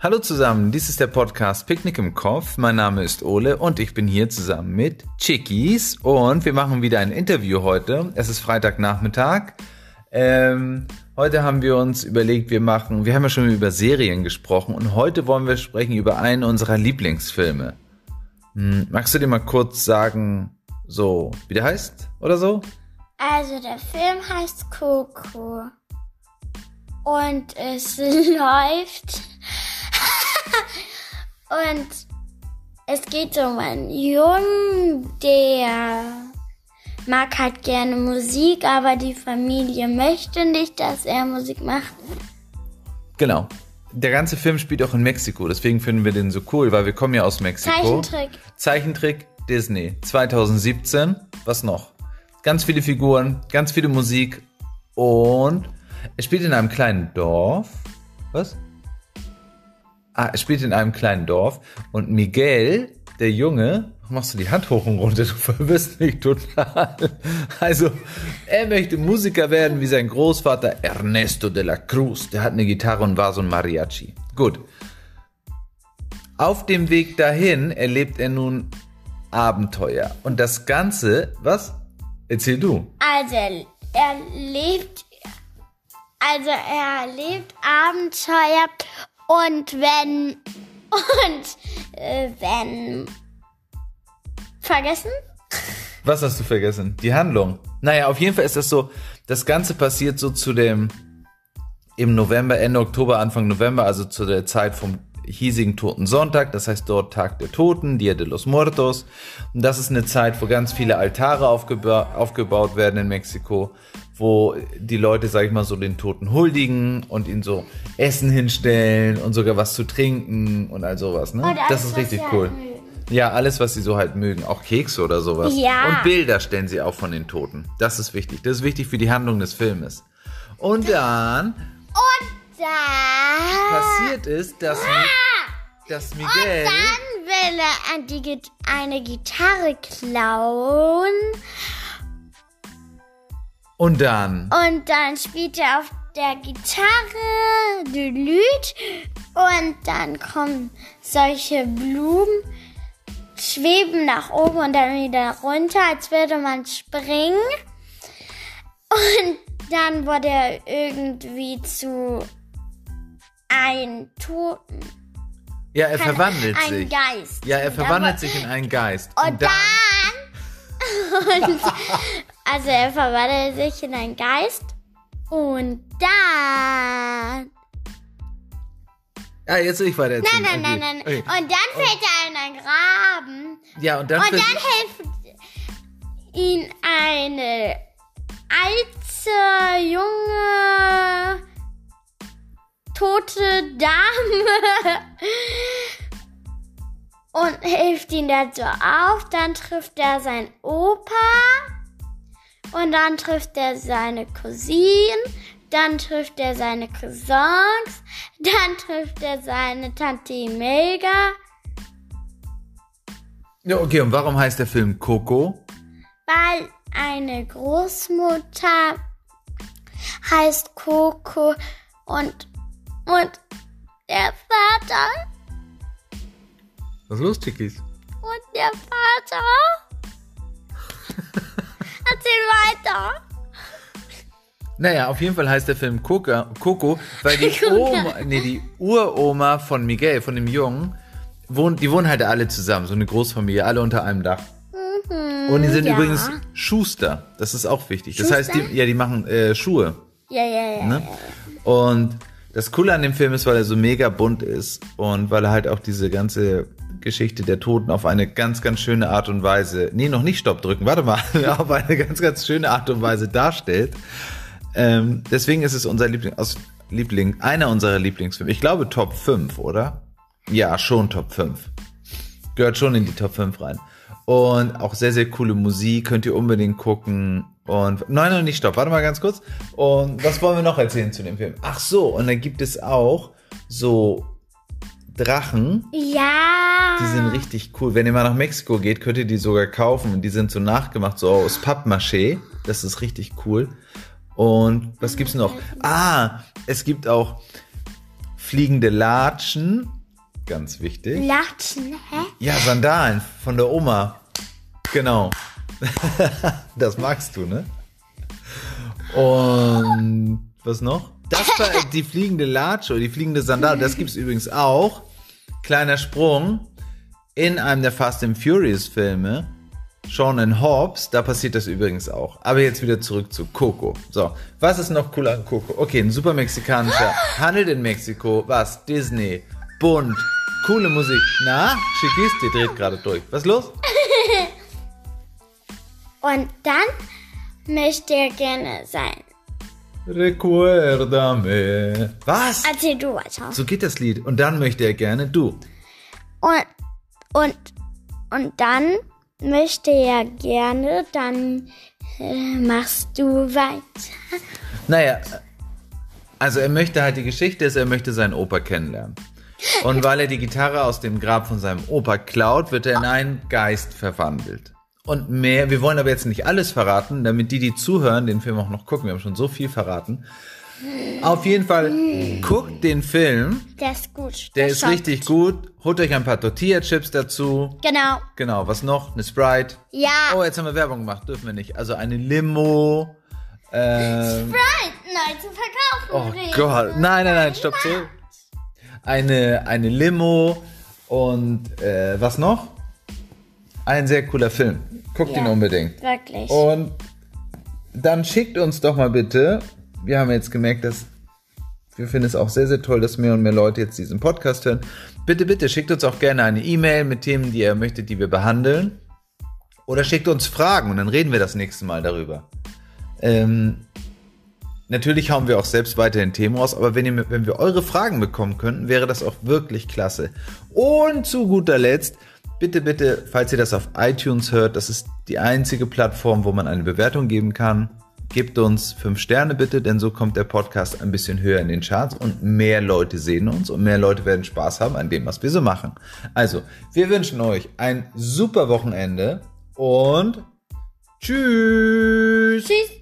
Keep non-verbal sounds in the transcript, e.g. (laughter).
Hallo zusammen, dies ist der Podcast Picknick im Kopf. Mein Name ist Ole und ich bin hier zusammen mit Chickies und wir machen wieder ein Interview heute. Es ist Freitagnachmittag. Ähm, heute haben wir uns überlegt, wir machen, wir haben ja schon über Serien gesprochen und heute wollen wir sprechen über einen unserer Lieblingsfilme. Hm, magst du dir mal kurz sagen, so, wie der heißt oder so? Also der Film heißt Coco. Und es (laughs) läuft und es geht um einen Jungen, der mag halt gerne Musik, aber die Familie möchte nicht, dass er Musik macht. Genau. Der ganze Film spielt auch in Mexiko, deswegen finden wir den so cool, weil wir kommen ja aus Mexiko. Zeichentrick. Zeichentrick Disney 2017. Was noch? Ganz viele Figuren, ganz viele Musik und es spielt in einem kleinen Dorf. Was? Ah, es spielt in einem kleinen Dorf und Miguel, der Junge, machst du die Hand hoch und runter, du (laughs) verwirrst mich total. Also, er möchte Musiker werden wie sein Großvater Ernesto de la Cruz. Der hat eine Gitarre und war so ein Mariachi. Gut. Auf dem Weg dahin erlebt er nun Abenteuer. Und das Ganze, was? Erzähl du. Also er lebt, also er lebt Abenteuer und wenn und äh, wenn vergessen? Was hast du vergessen? Die Handlung. Naja, auf jeden Fall ist das so, das Ganze passiert so zu dem, im November, Ende Oktober, Anfang November, also zu der Zeit vom hiesigen Toten Sonntag, das heißt dort Tag der Toten, Dia de los Muertos. Und das ist eine Zeit, wo ganz viele Altare aufgeba aufgebaut werden in Mexiko, wo die Leute, sag ich mal, so den Toten huldigen und ihnen so Essen hinstellen und sogar was zu trinken und all sowas. Ne? Alles, das ist richtig cool. Ja, alles, was sie so halt mögen. Auch Kekse oder sowas. Ja. Und Bilder stellen sie auch von den Toten. Das ist wichtig. Das ist wichtig für die Handlung des Filmes. Und dann Und dann passiert ist, dass, dass und Miguel... dann will er an die, Git- eine Gitarre klauen. Und dann... und dann spielt er auf der Gitarre die Lüt. Und dann kommen solche Blumen, schweben nach oben und dann wieder runter, als würde man springen. Und dann wurde er irgendwie zu ein Toten. Ja, er Keine- verwandelt ein sich. Geist. Ja, er Und verwandelt wo- sich in einen Geist. Und dann. (laughs) und, also er verwandelt sich in einen Geist. Und dann. Ah, jetzt will ich weiter erzählen. Nein, nein, nein, Okay. nein. Okay. Und dann fällt er in einen Graben. Ja, und dann... Und dann hilft ihn eine alte, junge, tote Dame und hilft ihn dazu auf. Dann trifft er seinen Opa und dann trifft er seine Cousine. Dann trifft er seine Cousins. Dann trifft er seine Tante Imelda. Ja, okay, und warum heißt der Film Coco? weil eine Großmutter heißt Coco und und der Vater Was ist los, Chickies? und der Vater (laughs) Erzähl weiter. Naja, auf jeden Fall heißt der Film Coco, Coco weil die Oma, nee, die Uroma von Miguel, von dem Jungen, wohnt, die wohnen halt alle zusammen, so eine Großfamilie, alle unter einem Dach. Und die sind ja. übrigens Schuster, das ist auch wichtig. Das heißt, Schuster? die, ja, die machen äh, Schuhe. Ja, ja, ja. Ne? Und das Coole an dem Film ist, weil er so mega bunt ist und weil er halt auch diese ganze Geschichte der Toten auf eine ganz, ganz schöne Art und Weise, nee, noch nicht Stopp drücken, warte mal, (laughs) auf eine ganz, ganz schöne Art und Weise darstellt. Ähm, deswegen ist es unser Liebling, aus Liebling, einer unserer Lieblingsfilme. Ich glaube Top 5, oder? Ja, schon Top 5. Gehört schon in die Top 5 rein. Und auch sehr, sehr coole Musik, könnt ihr unbedingt gucken. Und nein, nein, nicht stopp, warte mal ganz kurz. Und was wollen wir noch erzählen zu dem Film? Ach so, und dann gibt es auch so Drachen, Ja. die sind richtig cool. Wenn ihr mal nach Mexiko geht, könnt ihr die sogar kaufen. Und die sind so nachgemacht, so aus Pappmaché. Das ist richtig cool. Und was gibt's noch? Ah, es gibt auch fliegende Latschen, ganz wichtig. Latschen, hä? Ja, Sandalen von der Oma. Genau. (laughs) das magst du, ne? Und was noch? Das war die fliegende Latsche oder die fliegende Sandale. Das gibt's übrigens auch. Kleiner Sprung. In einem der Fast and Furious Filme, Sean and Hobbs, da passiert das übrigens auch. Aber jetzt wieder zurück zu Coco. So, was ist noch cool an Coco? Okay, ein super mexikanischer, (gasps) handelt in Mexiko, was? Disney, bunt, coole Musik. Na, Chiquis, die dreht gerade durch. Was ist los? Und dann möchte er gerne sein. Recuérdame. Was? Erzähl du weiter. So geht das Lied. Und dann möchte er gerne du. Und, und, und dann möchte er gerne, dann äh, machst du weiter. Naja, also er möchte halt die Geschichte ist, er möchte seinen Opa kennenlernen. Und weil er die Gitarre aus dem Grab von seinem Opa klaut, wird er in einen Geist verwandelt. Und mehr, wir wollen aber jetzt nicht alles verraten, damit die, die zuhören, den Film auch noch gucken. Wir haben schon so viel verraten. Auf jeden Fall, guckt den Film. Der ist gut. Der ist schockt. richtig gut. Holt euch ein paar Tortilla-Chips dazu. Genau. Genau, was noch? Eine Sprite. Ja. Oh, jetzt haben wir Werbung gemacht, dürfen wir nicht. Also eine Limo. Ähm, Right, neu zu verkaufen. oh Reden. Gott. Nein, nein, nein, stopp zu. Eine, eine Limo und äh, was noch? Ein sehr cooler Film. Guckt Ja. ihn unbedingt. Wirklich. Und dann schickt uns doch mal bitte. Wir haben jetzt gemerkt, dass wir finden es auch sehr, sehr toll, dass mehr und mehr Leute jetzt diesen Podcast hören. Bitte, bitte schickt uns auch gerne eine E-Mail mit Themen, die ihr möchtet, die wir behandeln. Oder schickt uns Fragen und dann reden wir das nächste Mal darüber. Ähm, natürlich hauen wir auch selbst weiterhin Themen raus, aber wenn, ihr, wenn wir eure Fragen bekommen könnten, wäre das auch wirklich klasse. Und zu guter Letzt, bitte, bitte, falls ihr das auf iTunes hört, das ist die einzige Plattform, wo man eine Bewertung geben kann. Gebt uns fünf Sterne bitte, denn so kommt der Podcast ein bisschen höher in den Charts und mehr Leute sehen uns und mehr Leute werden Spaß haben an dem, was wir so machen. Also, wir wünschen euch ein super Wochenende und tschüss. Tschüss.